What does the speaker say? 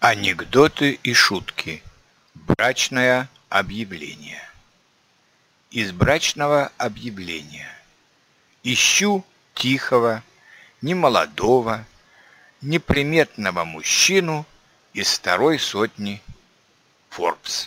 Анекдоты и шутки. Брачное объявление. Из брачного объявления. Ищу тихого, немолодого, неприметного мужчину из второй сотни Форбс.